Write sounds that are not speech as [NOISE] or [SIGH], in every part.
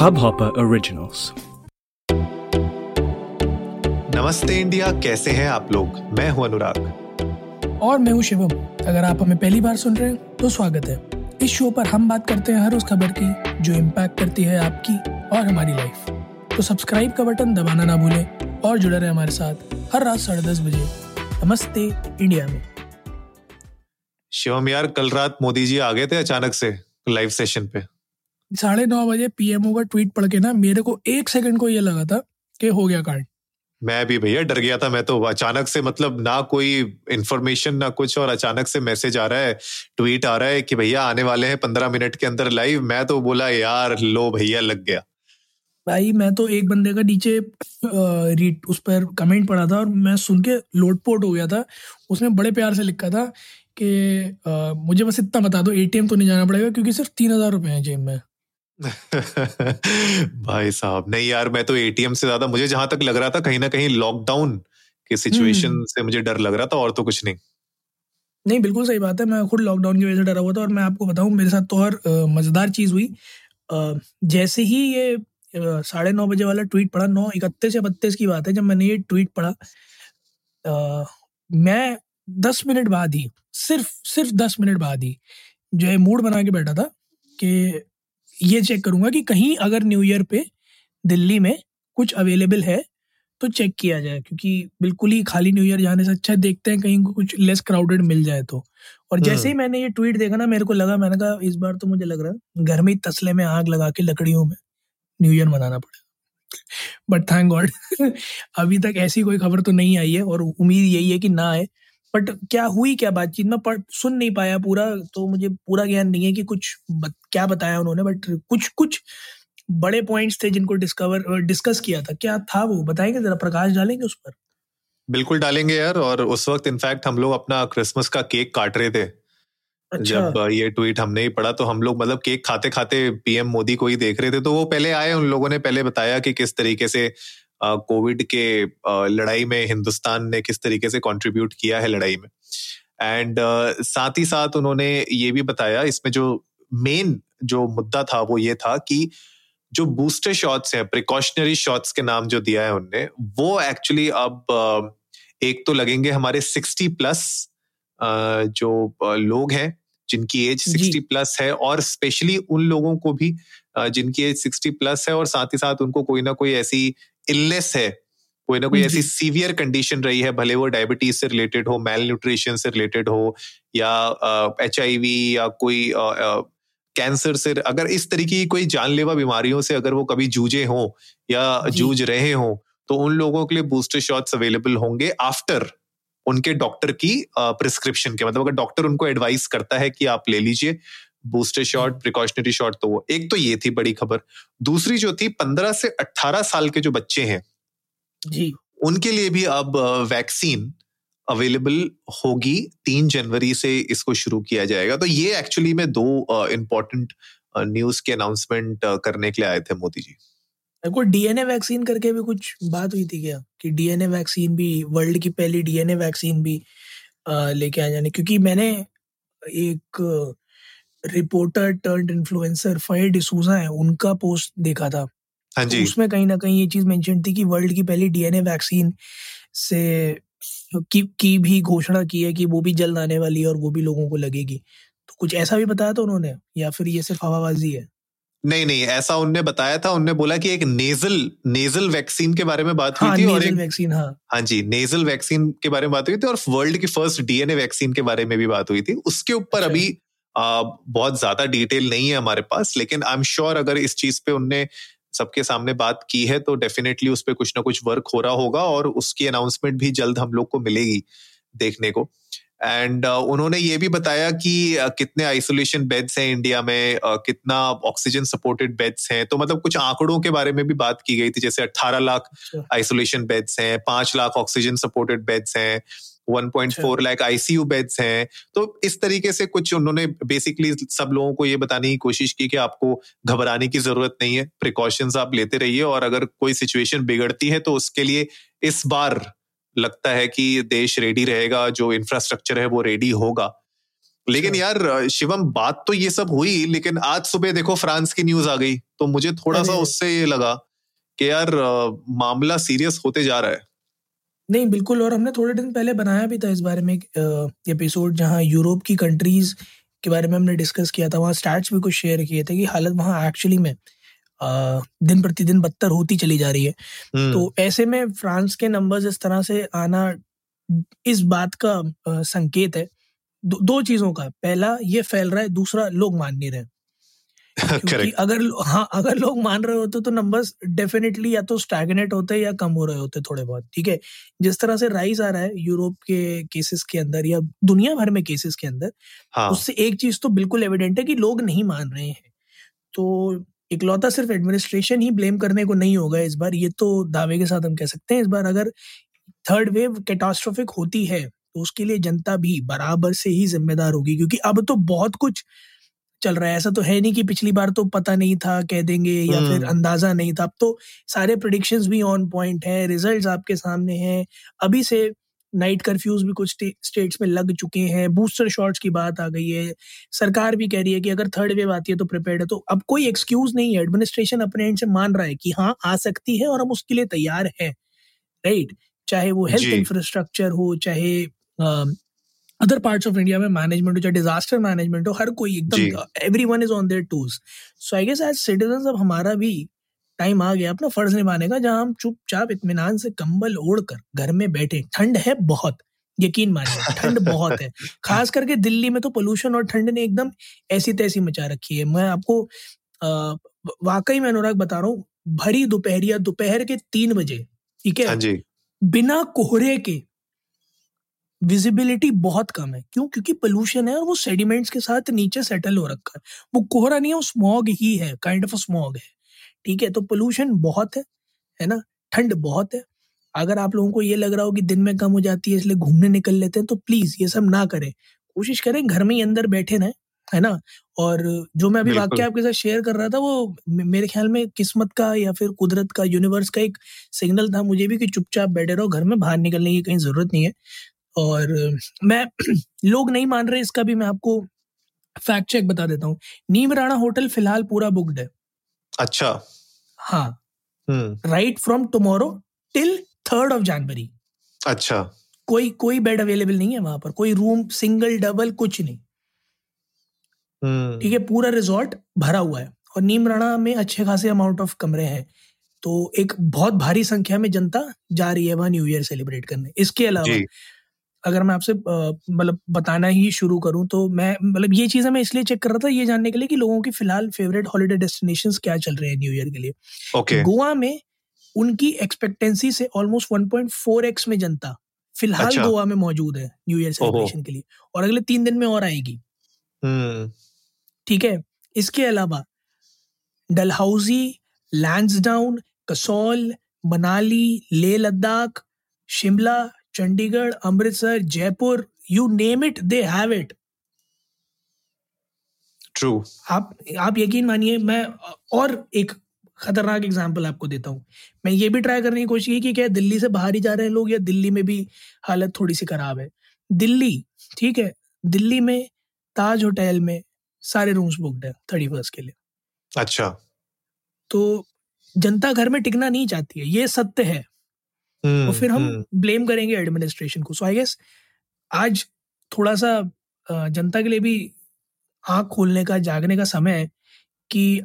Hubhopper Originals. नमस्ते India कैसे हैं आप लोग? मैं हूँ अनुराग। और मैं हूँ शिवम। अगर आप हमें पहली बार सुन रहे हैं तो स्वागत है। इस शो पर हम बात करते हैं हर उस खबर की जो इम्पैक्ट करती है आपकी और हमारी लाइफ तो सब्सक्राइब का बटन दबाना ना भूलें और जुड़े रहे हमारे साथ हर रात साढ़े दस बजे। नमस्ते इंडिया में। शिवम यार कल रात मोदी जी आ गए थे अचानक से लाइव सेशन पे। साढ़े नौ बजे पीएमओ का ट्वीट पढ़ के ना मेरे को एक सेकंड को ये लगा था कि हो गया कांड मैं भी भैया डर गया था मैं तो अचानक से मतलब ना कोई इन्फॉर्मेशन ना कुछ और अचानक से मैसेज आ रहा है ट्वीट आ रहा है कि भैया आने वाले हैं पंद्रह मिनट के अंदर लाइव मैं तो बोला यार लो भैया लग गया। भाई मैं तो एक बंदे का नीचे रीड उस पर कमेंट पढ़ा था और मैं सुन के लोटपोट हो गया था। उसने बड़े प्यार से लिखा था कि मुझे बस इतना बता दो एटीएम तो नहीं जाना पड़ेगा क्योंकि सिर्फ़ तीन हज़ार रुपए हैं जेब में। [LAUGHS] भाई साहब नहीं यार मैं तो एटीएम से ज़्यादा मुझे जहाँ तक लग रहा था कहीं ना कहीं लॉकडाउन के सिचुएशन हम्म। से मुझे डर लग रहा था और तो कुछ नहीं नहीं बिल्कुल सही बात है मैं खुद लॉकडाउन की वजह से डरा हुआ था और मैं आपको बताऊँ मेरे साथ तो और मज़ेदार चीज़ हुई जैसे ही ये साढ़े नौ बजे वाला ट्वीट पढ़ा नौ इकतीस या बत्तीस की बात है जब मैंने ये ट्वीट पढ़ा आ, मैं दस मिनट बाद ही सिर्फ़ सिर्फ़ दस मिनट बाद ही जो है मूड बना के बैठा था कि ये चेक करूँगा कि कहीं अगर न्यू ईयर पे दिल्ली में कुछ अवेलेबल है तो चेक किया जाए क्योंकि बिल्कुल ही खाली न्यू ईयर जाने से अच्छा देखते हैं कहीं कुछ लेस क्राउडेड मिल जाए तो। और जैसे ही हम्म। मैंने ये ट्वीट देखा ना मेरे को लगा मैंने कहा इस बार तो मुझे लग रहा है घर में तसले में आग लगा के लकड़ियों में न्यू ईयर मनाना पड़ेगा। बट थैंक गॉड अभी तक ऐसी कोई खबर तो नहीं आई है और उम्मीद यही है कि ना आए। बट क्या हुई क्या बातचीत? में पढ़ सुन नहीं पाया पूरा तो मुझे पूरा ज्ञान नहीं है कि कुछ बत, क्या बताया उन्होंने बट कुछ कुछ बड़े पॉइंट्स थे जिनको डिस्कवर डिस्कस किया था। क्या था वो? बताएँगे जरा प्रकाश डालेंगे उस पर? बिल्कुल डालेंगे यार और उस वक्त इनफैक्ट हम लोग अपना क्रिसमस का केक काट रहे थे। अच्छा। जब ये ट्वीट हमने ही पढ़ा तो हम लोग मतलब केक खाते खाते पीएम मोदी को ही देख रहे थे तो वो पहले आए उन लोगों ने पहले बताया कि किस तरीके से कोविड के लड़ाई में हिंदुस्तान ने किस तरीके से कंट्रीब्यूट किया है लड़ाई में। एंड साथ ही साथ उन्होंने ये भी बताया इसमें जो मेन जो मुद्दा था वो ये था कि जो बूस्टर शॉट्स हैं प्रिकॉशनरी शॉट्स के नाम जो दिया है उनने वो एक्चुअली अब एक तो लगेंगे हमारे सिक्सटी प्लस जो लोग हैं जिनकी एज सिक्सटी प्लस है और स्पेशली उन लोगों को भी जिनकी एज सिक्सटी प्लस है और साथ ही साथ उनको कोई ना कोई ऐसी इलनेस है कोई ना कोई ऐसी सीवियर कंडीशन रही है भले वो डायबिटीज़ से रिलेटेड हो मेल न्यूट्रिशन से रिलेटेड हो या एचआईवी या कोई कैंसर से अगर इस तरीके की कोई जानलेवा बीमारियों से अगर वो कभी जूझे हों या जूझ रहे हों तो उन लोगों के लिए बूस्टर शॉट्स अवेलेबल होंगे आफ्टर उनके डॉक्टर की प्रिस्क्रिप्शन के मतलब अगर डॉक्टर उनको एडवाइस करता है कि आप ले लीजिए बूस्टर शॉट प्रिकॉशनरी शॉट तो वो। एक तो ये थी बड़ी खबर। दूसरी जो थी पंद्रह से अट्ठारह साल के जो बच्चे हैं जी। उनके लिए भी अब वैक्सीन अवेलेबल होगी। तीन जनवरी से इसको शुरू किया जाएगा। तो ये एक्चुअली में दो इम्पोर्टेंट न्यूज़ के अनाउंसमेंट करने के लिए आए थे मोदी जी। को डीएनए वैक्सीन करके भी कुछ बात हुई थी क्या? कि डीएनए वैक्सीन भी वर्ल्ड की पहली डीएनए वैक्सीन भी लेके आ जाने। क्योंकि मैंने एक reporter turn influencer Faye D'Souza है उनका पोस्ट देखा था। हाँ जी। उसमें कहीं ना कहीं ये चीज़ मेंशन थी कि वर्ल्ड की पहली डीएनए वैक्सीन से की, की भी घोषणा की है कि वो भी जल्द आने वाली है और वो भी लोगों को लगेगी। तो कुछ ऐसा भी बताया था उन्होंने? या फिर ये सिर्फ़ हवाबाजी है नहीं नहीं ऐसा उनने बताया था। उनने बोला कि एक नेजल नेजल वैक्सीन के बारे में बात हुई हाँ, थी और एक वैक्सीन हाँ। हाँ जी नेजल वैक्सीन के बारे में बात हुई थी और वर्ल्ड की फ़र्स्ट डीएनए वैक्सीन के बारे में भी बात हुई थी। उसके ऊपर अच्छा। अभी बहुत ज़्यादा डिटेल नहीं है हमारे पास लेकिन आई एम श्योर अगर इस चीज़ पे उनने सबके सामने बात की है तो डेफिनेटली उस पर कुछ ना कुछ वर्क हो रहा होगा और उसकी अनाउंसमेंट भी जल्द हम लोग को मिलेगी देखने को। एंड uh, उन्होंने ये भी बताया कि uh, कितने आइसोलेशन बेड्स हैं इंडिया में uh, कितना ऑक्सीजन सपोर्टेड बेड्स हैं तो मतलब कुछ आंकड़ों के बारे में भी बात की गई थी जैसे 18 लाख आइसोलेशन बेड्स हैं 5 लाख ऑक्सीजन सपोर्टेड बेड्स हैं 1.4 लाख आईसीयू बेड्स हैं। तो इस तरीके से कुछ उन्होंने बेसिकली सब लोगों को ये बताने की कोशिश की कि आपको घबराने की ज़रूरत नहीं है। प्रिकॉशंस आप लेते रहिए और अगर कोई सिचुएशन बिगड़ती है तो उसके लिए इस बार लगता है कि देश रेडी रहेगा जो इंफ्रास्ट्रक्चर है वो रेडी होगा। लेकिन यार शिवम बात तो ये सब हुई लेकिन आज सुबह देखो फ्रांस की न्यूज़ आ गई तो मुझे थोड़ा सा उससे ये लगा कि यार मामला सीरियस होते जा रहा है। नहीं बिल्कुल और हमने थोड़े दिन पहले बनाया भी था इस बारे में एपिसोड जहाँ यूरोप की कंट्रीज़ के बारे में हमने डिस्कस किया था वहाँ स्टैट्स भी कुछ शेयर किए थे कि हालत वहाँ एक्चुअली में दिन प्रतिदिन बदतर होती चली जा रही है। हम्म। तो ऐसे में फ्रांस के नंबर्स इस तरह से आना इस बात का संकेत है। दो, दो चीज़ों का पहला ये फैल रहा है दूसरा लोग मान नहीं रहे। क्योंकि अगर हाँ अगर लोग मान रहे होते तो नंबर्स डेफिनेटली या तो स्टैगनेट होते या कम हो रहे होते थोड़े बहुत ठीक है? जिस तरह से राइज आ रहा है यूरोप के केसेस के अंदर या दुनिया भर में केसेस के अंदर हाँ. उससे एक चीज़ तो बिल्कुल एविडेंट है कि लोग नहीं मान रहे हैं। तो इकलौता सिर्फ़ एडमिनिस्ट्रेशन ही ब्लेम करने को नहीं होगा इस बार ये तो दावे के साथ हम कह सकते हैं। इस बार अगर थर्ड वेव कैटास्ट्रोफिक होती है तो उसके लिए जनता भी बराबर से ही जिम्मेदार होगी क्योंकि अब तो बहुत कुछ चल रहा है। ऐसा तो है नहीं कि पिछली बार तो पता नहीं था कह देंगे या फिर हम्म। अंदाज़ा नहीं था। अब तो सारे प्रोडिक्शंस भी ऑन पॉइंट है रिजल्ट्स आपके सामने हैं। अभी से नाइट कर्फ्यूज भी कुछ स्टेट्स में लग चुके हैं। बूस्टर शॉट्स की बात आ गई है। सरकार भी कह रही है कि अगर थर्ड वेव आती है तो प्रिपेयर है। तो अब कोई एक्सक्यूज नहीं है। एडमिनिस्ट्रेशन अपने एंड से मान रहा है कि हाँ आ सकती है और हम उसके लिए तैयार हैं। राइट चाहे वो हेल्थ इंफ्रास्ट्रक्चर हो चाहे अदर पार्ट्स ऑफ़ इंडिया में मैनेजमेंट हो चाहे डिजास्टर मैनेजमेंट हो हर कोई एकदम everyone is on their tools so I guess as citizen अब हमारा भी टाइम आ गया अपना फ़र्ज़ निभाने का जहाँ हम चुपचाप इतमान से कंबल ओढ़ कर घर में बैठे ठंड है बहुत यकीन मानिए ठंड बहुत है खास करके दिल्ली में तो पोल्यूशन और ठंड ने एकदम ऐसी तैसी मचा रखी है मैं आपको वाकई में अनुराग बता रहा हूँ भरी दोपहरिया दोपहर के तीन बजे ठीक है हाँ बिना कोहरे के विजिबिलिटी बहुत कम है। क्यों? क्योंकि पोल्यूशन है और वो सेडिमेंट्स के साथ नीचे सेटल हो रखा है। वो कोहरा नहीं है वो स्मॉग ही है काइंड ऑफ़ स्मॉग है। ठीक है तो पोल्यूशन बहुत है है ना? ठंड बहुत है। अगर आप लोगों को ये लग रहा हो कि दिन में कम हो जाती है इसलिए घूमने निकल लेते हैं तो प्लीज़ ये सब ना करें। कोशिश करें घर में ही अंदर बैठे रहें है ना? और जो मैं अभी वाक्य आपके साथ शेयर कर रहा था वो मेरे ख्याल में किस्मत का या फिर कुदरत का यूनिवर्स का एक सिग्नल था। मुझे भी कि चुपचाप बैठे रहो घर में बाहर निकलने की कहीं ज़रूरत नहीं है। और मैं [CLEARS THROAT] लोग नहीं मान रहे इसका भी मैं आपको फैक्ट चेक बता देता हूँ। नीम राणा होटल फ़िलहाल पूरा बुकड है। अच्छा। हाँ। Right from tomorrow till third of January अच्छा। कोई कोई बेड अवेलेबल नहीं है वहाँ पर। कोई रूम सिंगल डबल कुछ नहीं। हम्म। ठीक है पूरा रिजॉर्ट भरा हुआ है। और नीम राणा में अच्छे खासे अमाउंट ऑफ़ कमरे हैं। तो एक बहुत भारी संख्या में जनता जा रही है वहाँ न्यू ईयर सेलिब्रेट करने। इसके अलावा अगर मैं आपसे मतलब बताना ही शुरू करूँ तो मैं मतलब ये चीज़ें मैं इसलिए चेक कर रहा था ये जानने के लिए कि लोगों की फ़िलहाल फेवरेट हॉलीडे डेस्टिनेशंस क्या चल रहे हैं न्यू ईयर के लिए okay. गोवा में उनकी एक्सपेक्टेंसी से ऑलमोस्ट 1.4 एक्स में जनता फ़िलहाल अच्छा। गोवा में मौजूद है न्यू ईयर सेलिब्रेशन के लिए और अगले तीन दिन में और आएगी हम्म। ठीक है इसके अलावा Dalhousie Lansdowne Kasol Manali Leh Ladakh Shimla Chandigarh Amritsar Jaipur you name it they have it true आप आप यकीन मानिए मैं और एक खतरनाक एग्ज़ाम्पल आपको देता हूँ। मैं ये भी ट्राई करने की कोशिश की कि क्या दिल्ली से बाहर ही जा रहे हैं लोग या दिल्ली में भी हालत थोड़ी सी खराब है। दिल्ली ठीक है? दिल्ली में ताज होटल में सारे रूम्स बुकड है थर्टी फ़र्स्ट के लिए। अच्छा। तो जनता घर में टिकना नहीं चाहती है ये सत्य है। और फिर हम ब्लेम हम्म। करेंगे एडमिनिस्ट्रेशन को। सो आई गेस आज थोड़ा सा जनता के लिए भी आँख खोलने का जागने का समय है कि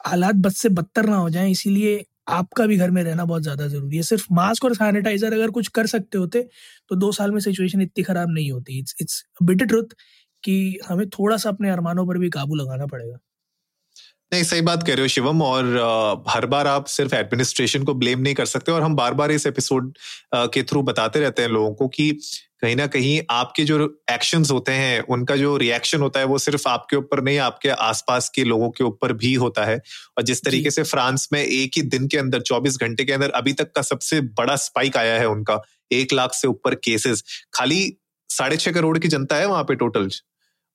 हालात बद से बदतर ना हो जाएँ इसीलिए आपका भी घर में रहना बहुत ज़्यादा ज़रूरी है। सिर्फ़ मास्क और सैनिटाइजर अगर कुछ कर सकते होते तो दो साल में सिचुएशन इतनी ख़राब नहीं होती। इट्स इट्स बिट ट्रुथ कि हमें थोड़ा सा अपने अरमानों पर भी काबू लगाना पड़ेगा। नहीं सही बात कह रहे हो शिवम और हर बार आप सिर्फ़ एडमिनिस्ट्रेशन को ब्लेम नहीं कर सकते और हम बार बार इस एपिसोड के थ्रू बताते रहते हैं लोगों को कि कहीं ना कहीं आपके जो एक्शंस होते हैं उनका जो रिएक्शन होता है वो सिर्फ़ आपके ऊपर नहीं आपके आसपास के लोगों के ऊपर भी होता है। और जिस तरीके से फ्रांस में एक ही दिन के अंदर 24 घंटे के अंदर अभी तक का सबसे बड़ा स्पाइक आया है उनका एक लाख से ऊपर केसेस खाली साढ़े छह करोड़ की जनता है वहाँ पे टोटल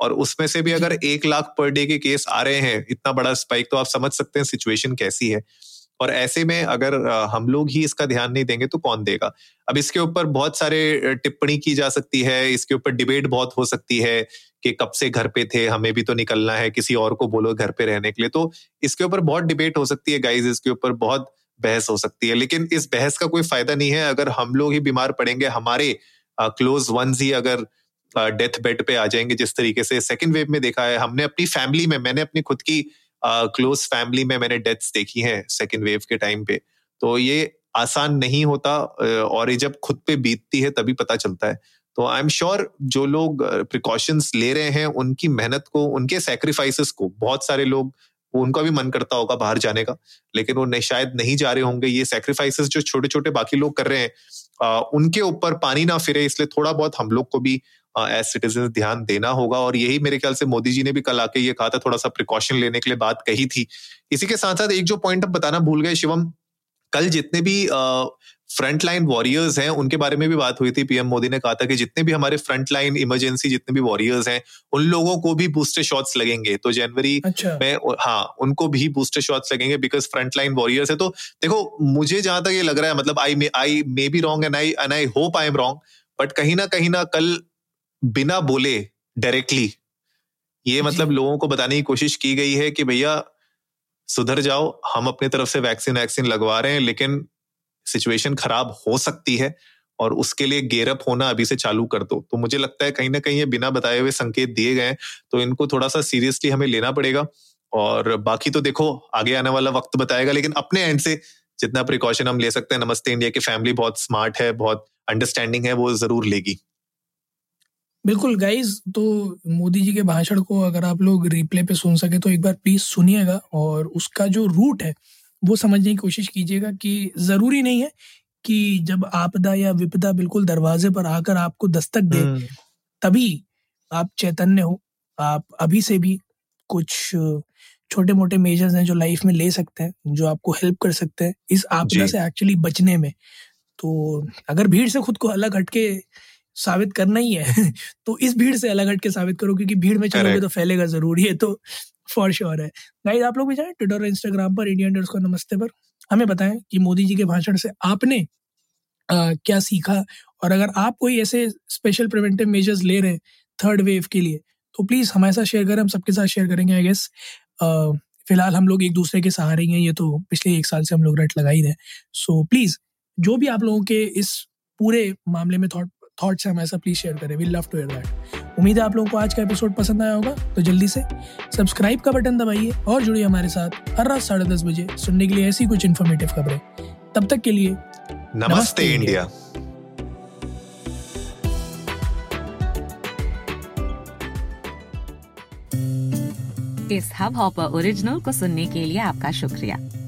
और उसमें से भी अगर एक लाख पर डे के केस आ रहे हैं इतना बड़ा स्पाइक तो आप समझ सकते हैं सिचुएशन कैसी है। और ऐसे में अगर हम लोग ही इसका ध्यान नहीं देंगे तो कौन देगा? अब इसके ऊपर बहुत सारे टिप्पणी की जा सकती है इसके ऊपर डिबेट बहुत हो सकती है कि कब से घर पे थे हमें भी तो निकलना है किसी और को बोलो घर पे रहने के लिए। तो इसके ऊपर बहुत डिबेट हो सकती है गाइज़ इसके ऊपर बहुत बहस हो सकती है। लेकिन इस बहस का कोई फ़ायदा नहीं है अगर हम लोग ही बीमार पड़ेंगे हमारे क्लोज वंस ही अगर डेथ बेड पे आ जाएँगे जिस तरीके से सेकेंड वेव में देखा है। हमने अपनी फैमिली में मैंने अपनी खुद की क्लोज uh, फैमिली में मैंने डेथ्स देखी हैं सेकेंड वेव के टाइम पे। तो ये आसान नहीं होता और ये जब खुद पे बीतती है तभी पता चलता है। तो आई एम श्योर जो लोग प्रिकॉशंस ले रहे हैं उनकी मेहनत को उनके सेक्रीफाइसेस को बहुत सारे लोग उनका भी मन करता होगा बाहर जाने का लेकिन वो शायद नहीं जा रहे होंगे। ये सेक्रीफाइसेस जो छोटे छोटे बाकी लोग कर रहे हैं आ, उनके ऊपर पानी ना फिरे इसलिए थोड़ा बहुत हम लोग को भी एज सिटीजन ध्यान देना होगा। और यही मेरे ख्याल से मोदी जी ने भी कल आके ये कहा था थोड़ा सा प्रिकॉशन लेने के लिए बात कही थी। इसी के साथ साथ एक जो पॉइंट अब बताना भूल गए शिवम कल जितने भी फ्रंट लाइन वॉरियर्स हैं उनके बारे में भी बात हुई थी। पीएम मोदी ने कहा था कि जितने भी हमारे फ्रंट लाइन इमरजेंसी जितने भी वॉरियर्स हैं उन लोगों को भी बूस्टर शॉट्स लगेंगे। तो जनवरी अच्छा। में हाँ उनको भी बूस्टर शॉट्स लगेंगे बिकॉज़ फ्रंट लाइन वॉरियर्स है। तो देखो मुझे जहाँ तक ये लग रहा है मतलब I may I may be wrong and I and I hope I am wrong but कहीं ना कहीं ना कल बिना बोले डायरेक्टली ये मतलब लोगों को बताने की कोशिश की गई है कि भैया सुधर जाओ हम अपनी तरफ़ से वैक्सीन वैक्सीन लगवा रहे हैं लेकिन सिचुएशन खराब हो सकती है और उसके लिए गेरअप होना अभी से चालू कर दो। तो मुझे लगता है कहीं ना कहीं ये बिना बताए हुए संकेत दिए गए तो इनको थोड़ा सा सीरियसली हमें लेना पड़ेगा। और बाकी तो देखो आगे आने वाला वक्त बताएगा लेकिन अपने एंड से जितना प्रिकॉशन हम ले सकते हैं। नमस्ते इंडिया की फैमिली बहुत स्मार्ट है बहुत अंडरस्टैंडिंग है वो ज़रूर लेगी। बिल्कुल गाइज़ तो मोदी जी के भाषण को अगर आप लोग रिप्ले पे सुन सके तो एक बार प्लीज़ सुनिएगा और उसका जो रूट है वो समझने की कोशिश कीजिएगा कि ज़रूरी नहीं है कि जब आपदा या विपदा बिल्कुल दरवाजे पर आकर आपको दस्तक दे हम्म। तभी आप चैतन्य हो। आप अभी से भी कुछ छोटे मोटे मेजर्स हैं जो लाइफ में ले सकते हैं जो आपको हेल्प कर सकते हैं इस आपदा से एक्चुअली बचने में। तो अगर भीड़ से खुद को अलग हटके साबित करना ही है। [LAUGHS] तो इस भीड़ से अलग हट के साबित करो क्योंकि भीड़ में चलोगे तो फैलेगा ज़रूरी है तो फॉर श्योर है। गाइस आप लोग भी जाए ट्विटर और इंस्टाग्राम पर इंडियन डर्स को नमस्ते पर। हमें बताएँ कि मोदी जी के भाषण से आपने आ, क्या सीखा? और अगर आप कोई ऐसे स्पेशल प्रिवेंटिव मेजर्स ले रहे हैं थर्ड वेव के लिए तो प्लीज़ हमारे साथ शेयर करें हम सबके साथ शेयर करेंगे आई गेस फ़िलहाल हम लोग एक दूसरे के सहारे हैं ये तो पिछले एक साल से हम लोग रट लगा ही रहे सो so, प्लीज़ जो भी आप लोगों के इस पूरे मामले में थॉट थॉट्स हैं हमारे साथ प्लीज़ शेयर करें। We love to hear that उम्मीद है आप लोगों को आज का एपिसोड पसंद आया होगा। तो जल्दी से सब्सक्राइब का बटन दबाइए और जुड़िए हमारे साथ हर रात साढ़े दस बजे सुनने के लिए ऐसी कुछ इन्फॉर्मेटिव खबरें। तब तक के लिए नमस्ते, नमस्ते इंडिया। इस हब हॉपर ओरिजिनल को सुनने के लिए आपका शुक्रिया।